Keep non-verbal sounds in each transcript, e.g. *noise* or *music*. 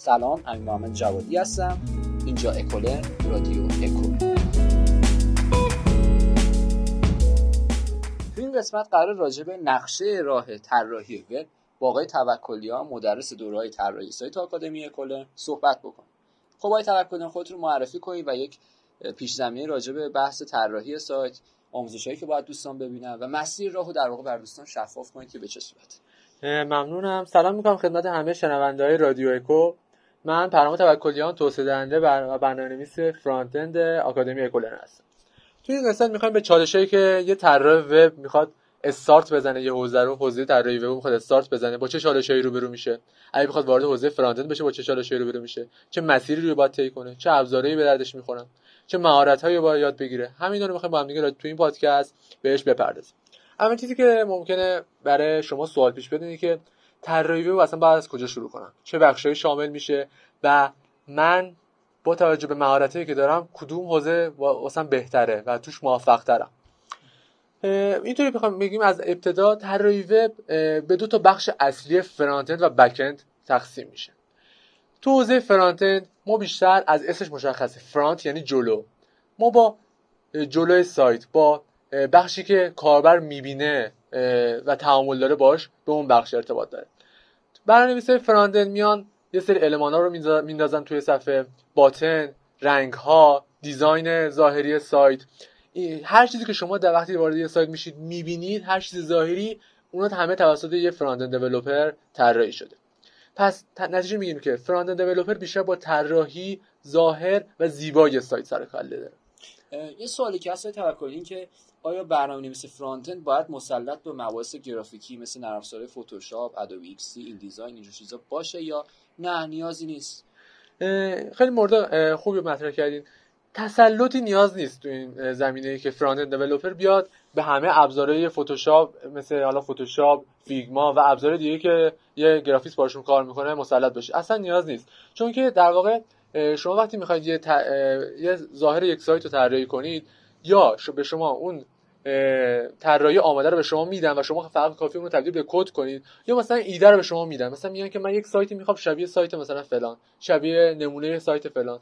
سلام امین محمد جوادی هستم. اینجا اکوله رادیو اکو. تو این قسمت قرار راجع به نقشه راه طراحی وب با آقای توکلیان مدرس دورهای طراحی سایت آکادمی اکوله صحبت بکنیم. خب آقای توکلیان خودتون رو معرفی کنید و یک پیش زمینه راجع به بحث طراحی سایت آموزشایی که باید دوستان ببینن و مسیر راهو در واقع بر دوستان شفاف کنید که به چه صورت. ممنونم. سلام می‌کنم خدمت همه شنونده های رادیو اکو. من پرام توکلیان توسعه دهنده و برنامه‌نویس فرانت اند آکادمی اکولن هستم. توی این قسمت می‌خوایم به چالشایی که یه طراح وب می‌خواد استارت بزنه یه حوزه رو حوزه طراحی وب می‌خواد استارت بزنه با چه چالشایی روبرو میشه؟ اگه می‌خواد وارد حوزه فرانت اند بشه با چه چالشایی روبرو میشه؟ چه مسیری رو باید طی کنه؟ چه ابزارهایی به دردش می‌خورن؟ چه مهارت‌هایی باید یاد بگیره؟ همین رو می‌خوایم با هم دیگه تو این پادکست بهش بپردازیم. اما چیزی که ممکنه برای شما سوال پیش بیاد که طراحی وب اصلا بعد از کجا شروع کنم؟ چه بخشی شامل میشه؟ و من با توجه به مهارتی که دارم کدوم حوزه واسم بهتره و توش موفق ترم اینطوری بخوام بگیم از ابتدا طراحی وب به دو تا بخش اصلی فرانت و بک تقسیم میشه. تو حوزه فرانت ما بیشتر از اسمش مشخصه. فرانت یعنی جلو. ما با جلوی سایت با بخشی که کاربر می‌بینه و تعامل داره باش به اون بخش ارتباط داره. برنامه‌نویسای فرانت میان یه سری المان رو میندازن توی صفحه. باتن رنگ ها دیزاین ظاهری سایت. هر چیزی که شما در وقتی وارد یه سایت میشید می‌بینید هر چیز ظاهری اونها همه توسط یه فرانت دیولپر طراحی شده. پس نتیجه میگیم که فرانت دیولپر بیشتر با طراحی ظاهر و زیبای سایت سر و کله داره. یه سوالی که هست تو کل اینه که آیا برنامه نویس front باید مسلط به مباحث گرافیکی مثل نرم‌افزار فتوشاپ، Adobe XD design اینجور چیزا باشه یا نه نیازی نیست؟ خیلی مورد خوبی مطرح کردین. تسلطی نیاز نیست تو این زمینه که front developer بیاد به همه ابزارهای فتوشاپ مثل حالا فتوشاپ Figma و ابزار دیگه که یه گرافیست باهاشون کار می‌کنه مسلط بشه. اصلا نیاز نیست. چون که در واقع شما وقتی می‌خواید یه, یه ظاهر یک سایت رو طراحی کنید یا به شما اون طراحی آماده رو به شما میدن و شما فقط کافی اون رو تبدیل به کد کنید یا مثلا ایده رو به شما میدن. مثلا میگن که من یک سایتی می‌خوام شبیه سایت مثلا فلان شبیه نمونه سایت فلان.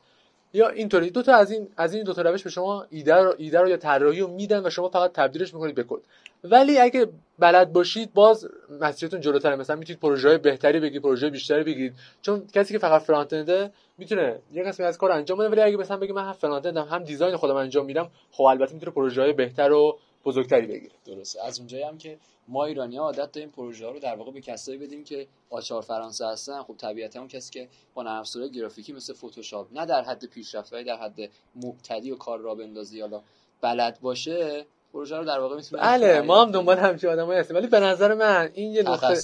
یا اینطوری دو تا از این از این دو تا روش به شما ایده رو ایده رو یا طراحی رو میدن و شما فقط تبدیلش می‌کنید به کد. ولی اگه بلد باشید باز مسیرتون جلوتره. مثلا می‌تونید پروژه های بهتری بگیرید پروژه بیشتری بگیرید. چون کسی که فقط فرانت انده می‌تونه یه قسمی از کار انجام بده. ولی اگه مثلا بگه من هم فرانت اندم هم دیزاین خودم انجام میدم خب البته می‌تونه پروژه های بهتر و بزرگتری بگیره. درسته. از اونجایی هم که ما ایرانی ها عادت داریم پروژه ها رو در واقع به کسایی بدیم که آچار فرانسه هستن. خب طبیعتا اون کسی که با نرم گرافیکی مثل فتوشاپ نه در حد پیشرفته در حد مبتدی و کار را بندازی حالا بلد باشه پروژه رو در واقع می‌تونه بله ما هم دنبال همچین آدمایی هستیم. ولی به نظر من این یه نقطه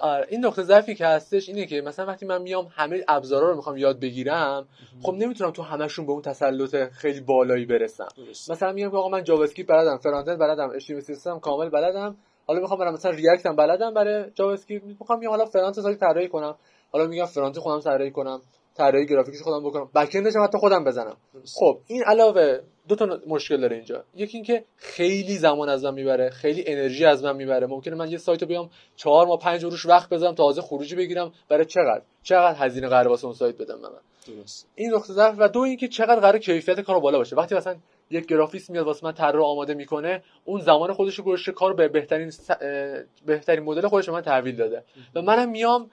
آره این نقطه ضعفی که هستش اینه که مثلا وقتی من میام همه ابزارا رو می‌خوام یاد بگیرم خب نمی‌تونم تو همشون به اون تسلط خیلی بالایی برسم. مثلا میگم که آقا من JavaScript بلدم front end بلدم HTML کامل بلدم حالا می‌خوام برم مثلا React هم بلدم برای JavaScript می‌خوام میام حالا front سایت طراحی کنم. حالا میگم front خودم طراحی کنم. طراحی گرافیکش خودم بکنم. back end ش حتی خودم بزنم. خب این علاوه دو تا مشکل داره اینجا. یکی اینکه خیلی زمان از من می‌بره خیلی انرژی از من می‌بره. ممکنه من یه سایت رو بیام چهار ماه پنج روش وقت بذارم تازه خروجی بگیرم. برای چقدر؟ چقدر هزینه قرار واسه اون سایت بدم من؟ درست. این نقطه ضعف. و دو اینکه چقدر قرار کیفیت کارو بالا باشه. وقتی مثلا یک گرافیس میاد واسه من طراح آماده می‌کنه اون زمان خودش رو گذاشته کار به بهترین س... بهترین مدل خودش من تحویل داده. و منم میام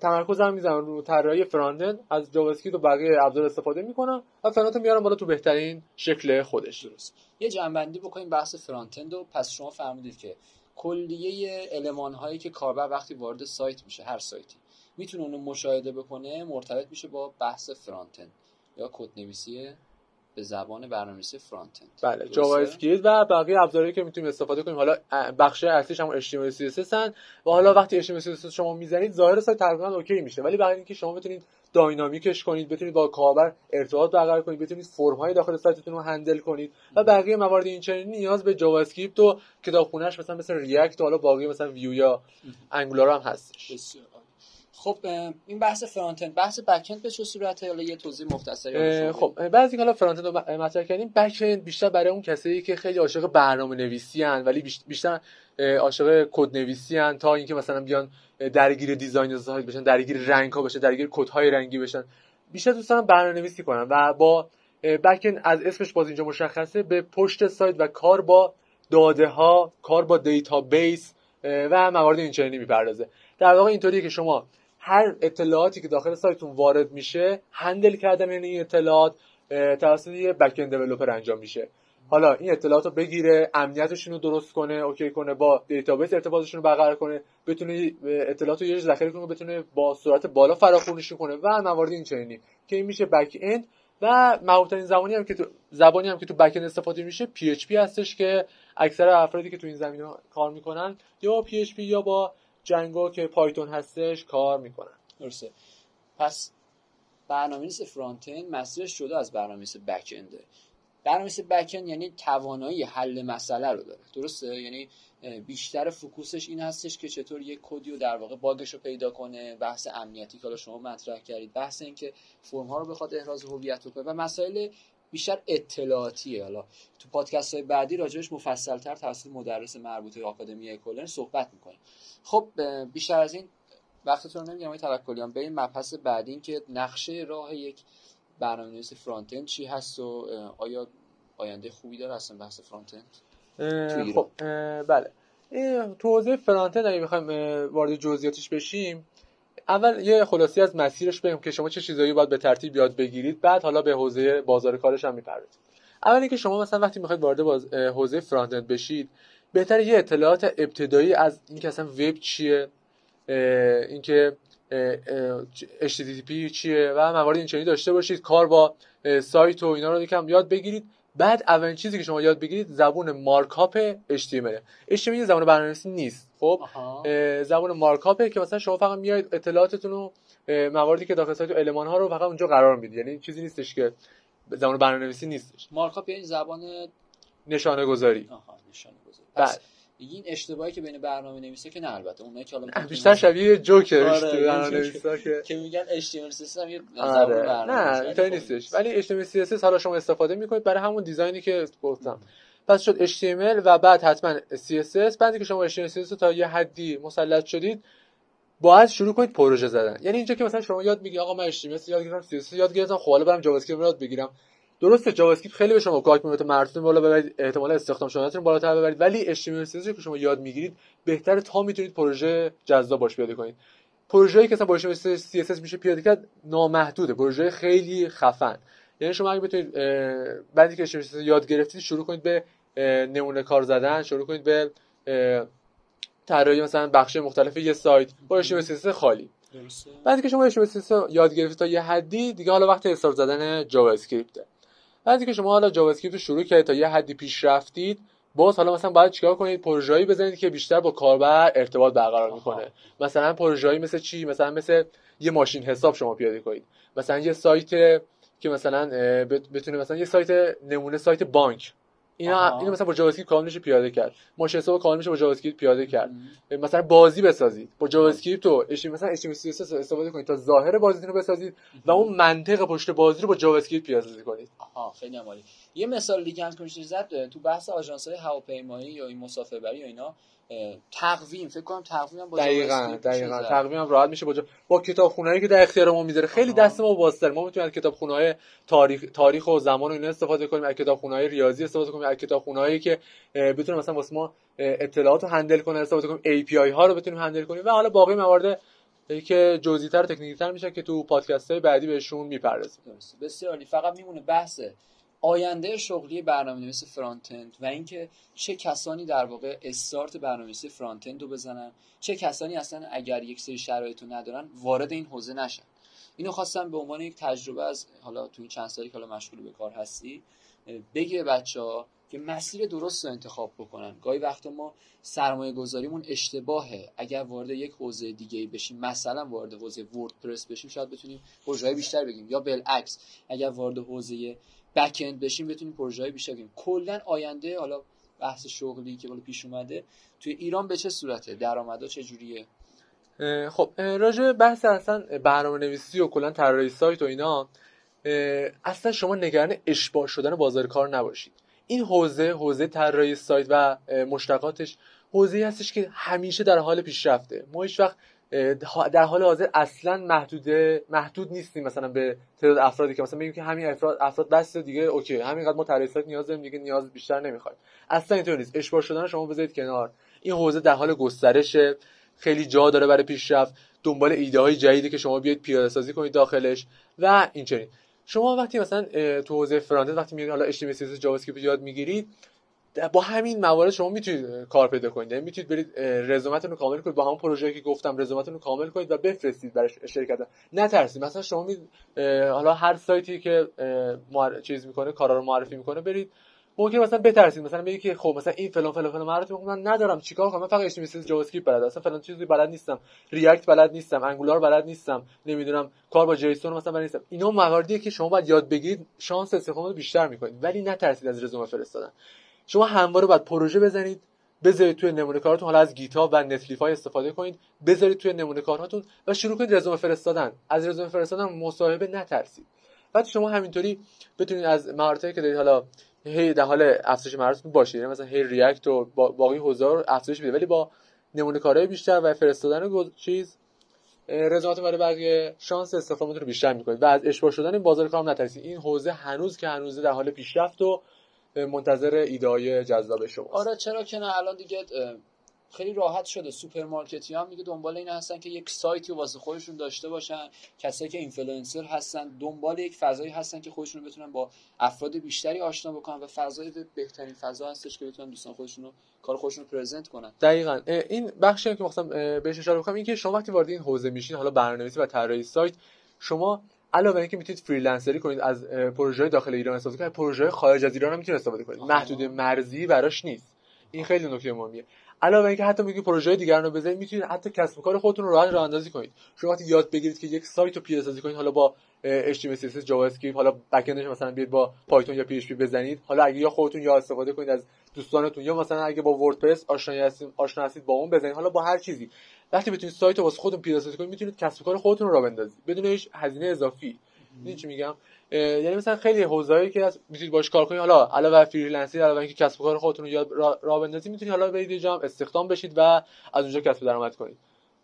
تمرکزم می‌ذارم رو طراحی front از Java و بقیه ابزار استفاده می‌کنم و front میارم بالا تو بهترین شکل خودش درست. یه جمع‌بندی بکنیم بحث front و پس شما فهمیدید که کلیه المان هایی که کاربر وقتی وارد سایت میشه هر سایتی می‌تونه اونو مشاهده بکنه مرتبط میشه با بحث front یا کد نویسی به زبان برنامه‌نویسی front end. بله Java Script و بقیه ابزارهایی که می‌تونیم استفاده کنیم. حالا بخش اصلیش هم HTML CSS هستن و حالا وقتی HTML CSS شما می‌زنید ظاهر سایت تقریبا OK میشه. ولی برای اینکه شما بتونید dynamic ش کنید بتونید با کاربر ارتباط برقرار کنید بتونید فرم های داخل سایتتون رو handle کنید و بقیه موارد این چنینی نیاز به JavaScript و کتابخونه‌اش مثلا مثل React و حالا باقی مثلا ویو یا Angular هم هستش. خب این بحث front end بحث back end به چه صورته؟ حالا یه توضیح مختصری خب بعضی حالا front end رو مطرح کردیم back end بیشتر برای اون کسایی که خیلی عاشق برنامه نویسی هن ولی بیشتر عاشق کد نویسی هن تا اینکه مثلا بیان درگیر design سایت بشن درگیر رنگ ها بشن درگیر کد های رنگی بشن. بیشتر دوست دارن برنامه نویسی کنن و با back end از اسمش باز اینجا مشخصه به پشت سایت و کار با داده ها کار با database و موارد اینچنینی می‌پردازه. در واقع اینطوریه که شما هر اطلاعاتی که داخل سایتتون وارد میشه handle کردن این اطلاعات توسط یه back end انجام میشه. حالا این اطلاعات رو بگیره امنیتشون رو درست کنه OK کنه با database ارتباطشون رو برقرار کنه بتونه اطلاعات رو یه ذخیره کنه بتونه با سرعت بالا فراخونیشون کنه و موارد این چنینی که این میشه back end و محبوب زبانی هم که تو زبانی هم که تو back end استفاده میشه PHP هستش که اکثر افرادی که تو این زمینه کار می‌کنن یا P HP یا با Django که Python هستش کار می‌کنن. درسته. پس برنامه‌نویس front-end مسیرش شده از برنامه‌نویس back-end ه برنامه‌نویس back-end یعنی توانایی حل مسئله رو داره. درسته؟ یعنی بیشتر focus ش این هستش که چطور یک کدی رو در واقع bug ش رو پیدا کنه بحث امنیتی که شما مطرح کردید بحث اینکه فرم ها رو بخواد احراز هویت کنه و مسائل بیشتر اطلاعاتیه. حالا تو پادکست های بعدی راجبش مفصل تر توسط مدرس مربوط به آکادمی اکولرن صحبت می‌کنیم. خب بیشتر از این وقتتون نمیگم های توکلیان. این مبحث بعدی این که نقشه راه یک برنامه‌نویس فرانت اند چی هست و آیا آینده خوبی داره اصلا بحث فرانت اند خب بله. تو حوزه فرانت اند اگه بخوایم وارد جزئیاتش بشیم اول یه خلاصی از مسیرش بگم که شما چه چیزایی باید به ترتیب یاد بگیرید بعد حالا به حوزه بازار کارش هم می‌پردازیم اول اینکه شما مثلا وقتی می‌خواید وارد باز... حوزه فرانت بشید بهتر یه اطلاعات ابتدایی از اینکه اصلا وب چیه اینکه HTTP چیه و موارد اینچنینی داشته باشید کار با سایت و اینا رو یکم یاد بگیرید. بعد اولین چیزی که شما یاد بگیرید زبون مارکاپ HTML HTML زبان برنامه‌نویسی نیست خب؟ زبان مارکاپه که مثلا شما فقط میایید اطلاعاتتون رو مواردی که داخل سایت و المان ها رو فقط اونجا قرار می‌دید. یعنی چیزی نیستش که زبان برنامه‌نویسی نیستش. markup یعنی زبان نشانه گذاری آها نشانه گذاری این اشتباهی که بین برنامه نویسه که نه البته اونایی که حالا *laughs* بیشتر شبیه جوکر آره برنامه نویسا که که میگن HTML CSS هم یه آره. نه اینطوری نیستش. ولی HTML CSS حالا شما استفاده می‌کنید. برای همون design ی که گفتم. پس شد HTML و بعد حتما CSS بعدی که شما HTML CSS تا یه حدی مسلط شدید باید شروع کنید پروژه زدن. یعنی اینجا که مثلا شما یاد میگی آقا من HTML یاد گرفتم CSS یاد گرفتم خب حالا برم JavaScript یاد بگیرم. درسته JavaScript خیلی به شما کمک می‌کنه مهارتتون بالا ببرید احتمال استخدام شدنتون بالاتر ببرید ولی HTML CSS که شما یاد می‌گیرید بهتره تا می‌تونید پروژه جذاب باش پیاده کنید. پروژه‌ای که مثلا با CSS میشه پیاده کرد نامحدوده پروژه خیلی خفن. یعنی شما اگه بتونید بعدی که HTML یاد گرفتید شروع کنید به نمونه کار زدن شروع کنید به طراحی مثلا بخش مختلف یه سایت با HTML خالی. درسته. بعد که شما HTML یاد گرفتید تا یه حدی دیگه حالا وقت استارت زدن JavaScript بعد که شما حالا JavaScript رو شروع کردید تا یه حدی پیش رفتید باز حالا مثلا باید چیکار کنید؟ پروژه‌ای بزنید که بیشتر با کاربر ارتباط برقرار می‌کنه. مثلا پروژه‌ای مثل چی؟ مثلا مثل یه ماشین حساب شما پیاده کنید. مثلا یه سایت که مثلا بتونه مثلا یه سایت نمونه سایت بانک. اینا اینو مثلا با JavaScript کاملش پیاده کرد. ماشین حساب کاملش با JavaScript پیاده کرد. مثلا بازی بسازید. با JavaScript و مثلا HTML CSS استفاده کنید تا ظاهر بازیتون رو بسازید و اون منطق پشت بازی رو با JavaScript پیاده کنید. آها خیلی عالی یه مثال دیگه هم که زد تو بحث آژانس های هواپیمایی یا این مسافربری و اینا تقویم فکر کنم تقویم هم با دقیقاً دقیقاً. تقویم هم راحت میشه با, با کتابخونه‌ای که در اختیار ما می‌ذاره. خیلی دست ما واسطه ما می‌تونیم از کتابخونه‌های تاریخ تاریخ و زمان و اینا استفاده کنیم از کتابخونه‌های ریاضی استفاده کنیم از کتابخونه‌ای که بتونه مثلا واسه ما اطلاعات رو handle کنه استفاده کنیم API ها رو بتونیم handle کنیم. و حالا باقی موارد که جزئی‌تر و تکنیک‌تر میشه که تو پادکست های بعدی بهشون می‌پردازیم. بسیار فقط میمونه بحث آینده شغلی برنامه نویس فرانت اند و اینکه چه کسانی در واقع استارت برنامه‌نویسی فرانت اند رو بزنن چه کسانی اصلا اگر یک سری شرایط رو ندارن وارد این حوزه نشن. اینو خواستم به عنوان یک تجربه از حالا تو این چند سالی که حالا مشغول به کار هستی بگه بچه ها که مسیر درست رو انتخاب بکنن. گاهی وقتا ما سرمایه گذاریمون اشتباهه. اگر وارد یک حوزه دیگه بشیم مثلا وارد حوزه وردپرس بشیم شاید بتونیم پروژه بیشتر بگیم. یا بالعکس اگر وارد حوزه بک اند بشیم بتونیم پروژه های بیشتر کنیم. کلا آینده حالا بحث شغلی که بالا پیش اومده توی ایران به چه صورته؟ درآمدا چه جوریه؟ خب راجع بحث اصلا برنامه نویسی و کلا طراحی سایت و اینا اصلا شما نگران اشباع شدن بازار کار نباشید. این حوزه حوزه طراحی سایت و مشتقاتش حوزه هستش که همیشه در حال پیشرفته. ما هیچ وقت در حال حاضر اصلا محدود محدود نیستیم مثلا به تعداد افرادی که مثلا میگیم که همین افراد افراد بس دیگه اوکی. همینقدر ما طراحی سایت نیاز داریم دیگه نیاز بیشتر نمی‌خوایم. اصلا اینطور نیست. اشباع شدن شما بذارید کنار. این حوزه در حال گسترشه. خیلی جا داره برای پیشرفت. دنبال ایده های جدیدی که شما بیاید پیاده سازی کنید داخلش. و این چنین شما وقتی مثلا تو حوزه front وقتی میگید حالا HTML CSS JavaScript یاد می‌گیرید با همین موارد شما می‌تونید کار پیدا کنید. یعنی می‌تونید برید رزومتون رو کامل کنید. با همون پروژه‌ای که گفتم رزومتون رو کامل کنید و بفرستید برای شرکت. نترسید. مثلا شما می حالا هر سایتی که چیز می‌کنه کارا رو معرفی می‌کنه برید. ممکن مثلا بترسید. مثلا بگید که خب مثلا این فلان فلان فلان مهارت من ندارم. چیکار کنم؟ من فقط HTML JavaScript بلد اصلا فلان چیزی بلد نیستم. ریاکت بلد نیستم. انگولار بلد نیستم. نمی‌دونم. کار با جیسون مثلا بلد نیستم. اینا مواردیه که شما باید یاد بگیرید. شانس استفاده بیشتر می‌کنید. ولی نترسید از رزومه فرستادن. شما همواره باید پروژه بزنید بذارید توی نمونه کارتون حالا از گیتاب و نتلیفای استفاده کنید بذارید توی نمونه کارهاتون و شروع کنید رزومه فرستادن. از رزومه فرستادن مصاحبه نترسید. بعد شما همینطوری بتونید از مهارتایی که دارید حالا هی در حال افزایش مهارتتون باشید. یعنی مثلا هی ریاکت و باقی حوزه رو افزایش بدید ولی با نمونه کارهای بیشتر و فرستادن چیز رزومتون برای بقیه شانس استخدام رو بیشتر می‌کنید. و از اشباع شدن بازار کار نترسید. این حوزه هنوز که هنوز در حال پیشرفت و منتظر ایده‌های جذاب شما آره چرا که نه؟ الان دیگه خیلی راحت شده. سوپرمارکتی هم میگه دنبال این هستن که یک سایتی واسه خودشون داشته باشن. کسایی که اینفلوئنسر هستن دنبال یک فضایی هستن که خودشون بتونن با افراد بیشتری آشنا بکنن و فضای بهترین فضا هستش که بتونن دوستان خودشون رو کار خودشون رو present کنن. دقیقا. این بخشی که مثلا بهش اشاره بکنم این که شما وقتی وارد این حوزه میشین حالا برنامه‌نویسی و طراحی سایت شما علاوه اینکه می‌تونید freelancer ی کنید از پروژه داخل ایران استفاده کنید پروژه خارج از ایران هم می‌تونید استفاده کنید. محدود مرزی براش نیست. این خیلی نکته مهمیه. علاوه اینکه حتی میگی پروژه دیگر رو بزنید می‌تونید حتی کسب و کار خودتون رو راحت راه اندازی کنید. شما وقتی یاد بگیرید که یک سایت رو پیاده سازی کنید حالا با HTML CSS JavaScript حالا back-end ش مثلا بیاید با Python یا PHP بزنید حالا اگه یا خودتون یا استفاده کنید از دوستانتون یا مثلا اگه با WordPress آشنا هستید آشنا هستید با اون بزنید حالا با هر چیزی. وقتی بتونید سایت رو واسه خودتون پیاده سازی کنید می‌تونید کسب و کار خودتون رو راه بندازید. بدون هیچ هزینه اضافی. می‌دونی چی میگم؟ یعنی مثلا خیلی حوزه‌ای که می‌تونید باش کار کنید. حالا علاوه freelance ی علاوه اینکه کسب و کار خودتون رو یاد راه بندازید می‌تونید حالا برید جایی استخدام بشید و از اونجا کسب درآمد کنید.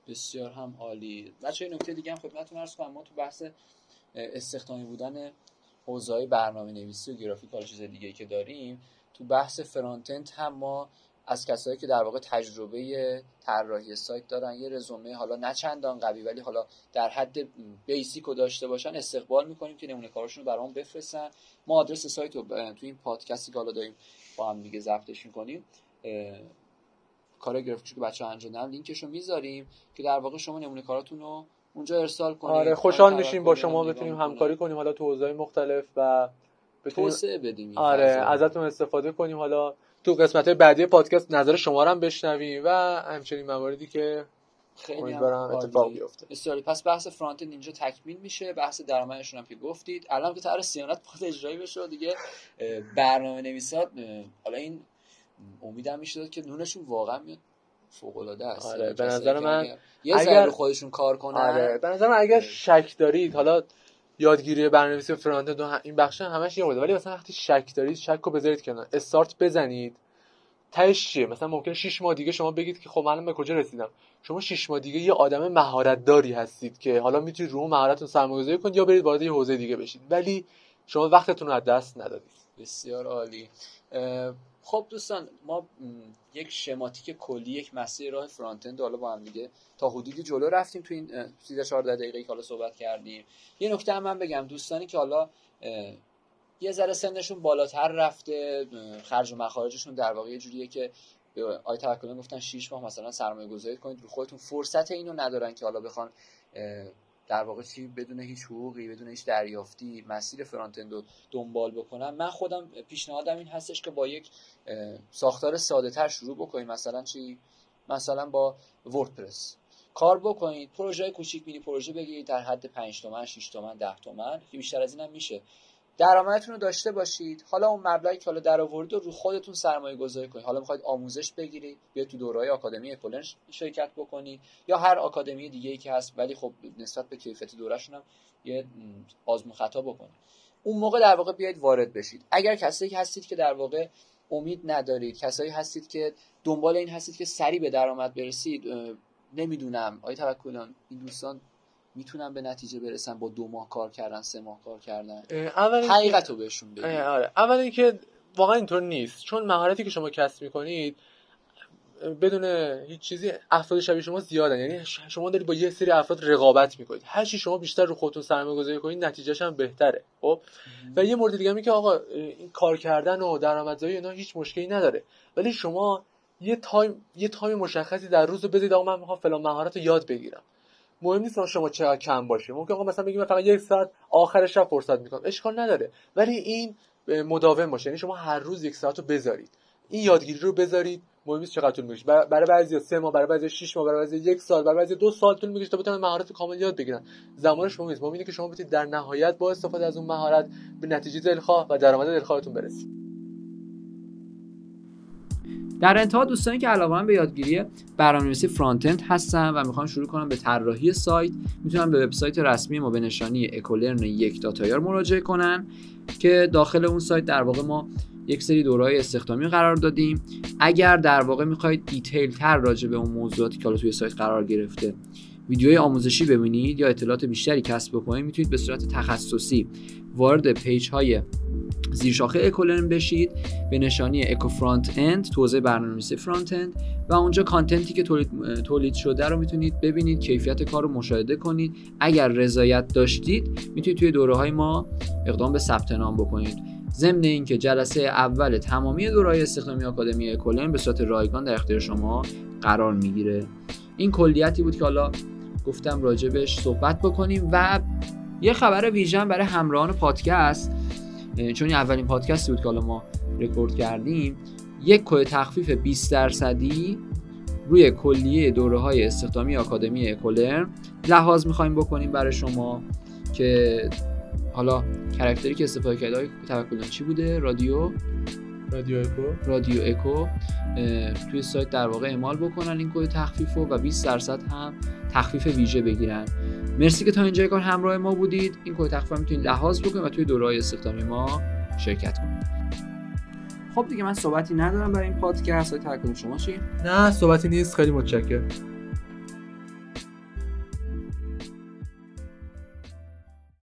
بسیار هم عالی. بچه نکته دیگه هم خدمتتون عرض کنم. ما تو بحث استخدامی بودن حوزه‌های برنامه نویسی و گرافیک حالا چیز دیگه که داریم تو بحث فرانت هم ما از کسایی که در واقع تجربه طراحی سایت دارن یه رزومه حالا نه چندان قوی ولی حالا در حد بیسیک رو داشته باشن استقبال می‌کنیم که نمونه کارشون رو برامون بفرستن. ما آدرس سایت رو تو این پادکستی که حالا داریم با هم دیگه ضبطش می‌کنیم کار گرافیکی که بچه انجام دادن لینکش رو می‌ذاریم که در واقع شما نمونه کاراتون رو اونجا ارسال کنید آره خوشحال میشیم با شما بتونیم همکاری کنیم حالا تو حوزه‌های مختلف و توسعه بدیم آره ازتون استفاده کنیم. حالا تو قسمت بعدی پادکست نظر شما رو هم بشنویم و همچنین مواردی که خیلی امیدوارم اتفاق بیفته. بسیاری پس بحث فرانت اینجا تکمیل میشه. بحث درآمدشون هم که گفتید. الان که طرح سیانت باید اجرایی بشه دیگه برنامه نویسات حالا این امیدم میشه که نونشون واقعا میاد فوق العاده است. آره به نظر من یه اگر خودشون کار کنن. آره به نظر من اگر شک دارید حالا یادگیری برنامه‌نویسی فرانت اند این بخش همش یه ولی مثلا وقتی شک دارید شک رو بذارید کنار. استارت بزنید. تهش چیه؟ مثلا ممکن 6 ماه دیگه شما بگید که خب من به کجا رسیدم. شما 6 ماه دیگه یه آدم مهارت داری هستید که حالا می‌تونید رو مهارتتون سرمایه‌گذاری کنید یا برید وارد یه حوزه دیگه بشید. ولی شما وقتتون رو از دست ندادید. بسیار عالی. خب دوستان ما یک شماتیک کلی یک مسیر راه فرانت اند حالا با هم دیگه تا حدودی جلو رفتیم تو این 13 14 دقیقه که حالا صحبت کردیم. یه نکته هم من بگم دوستانی که حالا یه ذره سنشون بالاتر رفته خرج و مخارجشون در واقع یه جوریه که آی توکلان گفتن 6 ماه مثلا سرمایه گذاری کنید رو خودتون فرصت اینو ندارن که حالا بخوان در واقع چی بدون هیچ حقوقی بدون هیچ دریافتی مسیر فرانت رو دنبال بکنم؟ من خودم پیشنهادم این هستش که با یک ساختار ساده تر شروع بکنید مثلا چی؟ مثلا با وردپرس. کار بکنید پروژه کوچیک مینی پروژه بگیرید در حد 5 تومن 6 تومن 10 تومن که بیشتر از اینم میشه. درآمدتون رو داشته باشید. حالا اون مبلغی که حالا در آورد رو خودتون سرمایه گذاری کنید. حالا می‌خواید آموزش بگیرید بیا تو دورهای آکادمی اکولن شرکت بکنید یا هر آکادمی دیگه ای که هست ولی خب نسبت به کیفیت دورهشون هم یه آزمون خطا بکنید. اون موقع در واقع بیاید وارد بشید. اگر که هستید که در واقع امید ندارید کسایی هستید که دنبال این هستید که سریع به درآمد برسید نمی‌دونم. آیا توکلان این دوستان می‌تونن به نتیجه برسن با دو ماه کار کردن سه ماه کار کردن؟ حقیقت رو بهشون بگید. آره. اول اینکه واقعا اینطور نیست. چون مهارتی که شما کسب می‌کنید بدون هیچ چیزی افراد شبیه شما زیادن. یعنی شما دارید با یه سری افراد رقابت می‌کنید. هر چی شما بیشتر رو خودتون سرمایه گذاری کنید نتیجهش هم بهتره. خب؟ و یه مورد دیگه که آقا این کار کردن و درآمدزایی اینا هیچ مشکلی نداره. ولی شما یه time یه time مشخصی در روز رو بذارید آقا من می‌خوام فلان مهارت رو یاد بگیرم. مهم نیست شما چقدر کم باشه ممکن آقا مثلا بگیم فقط یک ساعت آخر شب فرصت می‌کنم. اشکال نداره. ولی این مداوم باشه. یعنی شما هر روز یک ساعت رو بذارید. این یادگیری رو بذارید. مهم نیست چقدر طول می‌کشه. برای بعضی سه ماه برای بعضی 6 ماه برای بعضی یک سال برای بعضی دو سال طول می‌کشه تا بتونن مهارت کامل یاد بگیرن. زمانش مهم نیست. مهم اینه که شما بتونید در نهایت با استفاده از اون مهارت به نتیجه دلخواه و درآمد دلخواهتون برسید. در انتها دوستانی که علاقه به یادگیری برنامه‌نویسی فرانت اند هستن و می‌خوان شروع کنن به طراحی سایت می‌تونن به وبسایت رسمی ما به نشانی اکولرن یک داتایار مراجعه کنن که داخل اون سایت در واقع ما یک سری دورهای استخدامی قرار دادیم. اگر در واقع می‌خواید detail تر راجع به اون موضوعاتی که حالا توی سایت قرار گرفته ویدیوی آموزشی ببینید یا اطلاعات بیشتری کسب بکنید می‌تونید به صورت تخصصی وارد page های زیرشاخه اکولرن بشید به نشانی اکو front-end تو حوزه‌ی برنامه‌نویسی front-end و اونجا content ی که تولید, تولید شده رو می‌تونید ببینید کیفیت کار رو مشاهده کنید. اگر رضایت داشتید می‌تونید توی دوره های ما اقدام به ثبت نام بکنید. ضمن اینکه جلسه اول تمامی دورهای استخدامی آکادمی اکولرن به صورت رایگان در اختیار شما قرار می‌گیره. این کلیتی بود که حالا گفتم راجبش صحبت بکنیم و یه خبر ویژه برای همراهان پادکست. چون این اولین پادکستی بود که حالا ما رکورد کردیم یک کد تخفیف 20 درصدی روی کلیه دوره های استخدامی آکادمی اکولرن لحاظ می‌خوایم بکنیم برای شما که حالا کرکتری که استفاده کرده توکل چی بوده؟ رادیو؟ رادیو اکو. رادیو اکو. توی سایت در واقع اعمال بکنن این کد تخفیف و 20 درصد هم تخفیف ویژه بگیرن. مرسی که تا اینجا کار همراه ما بودید. این کد تخفیف می‌تونید لحاظ بکنید و توی دوره‌های استخدامی ما شرکت کنید. خب دیگه من صحبتی ندارم برای این پادکست. های شما چی؟ نه صحبتی نیست. خیلی متشکرم.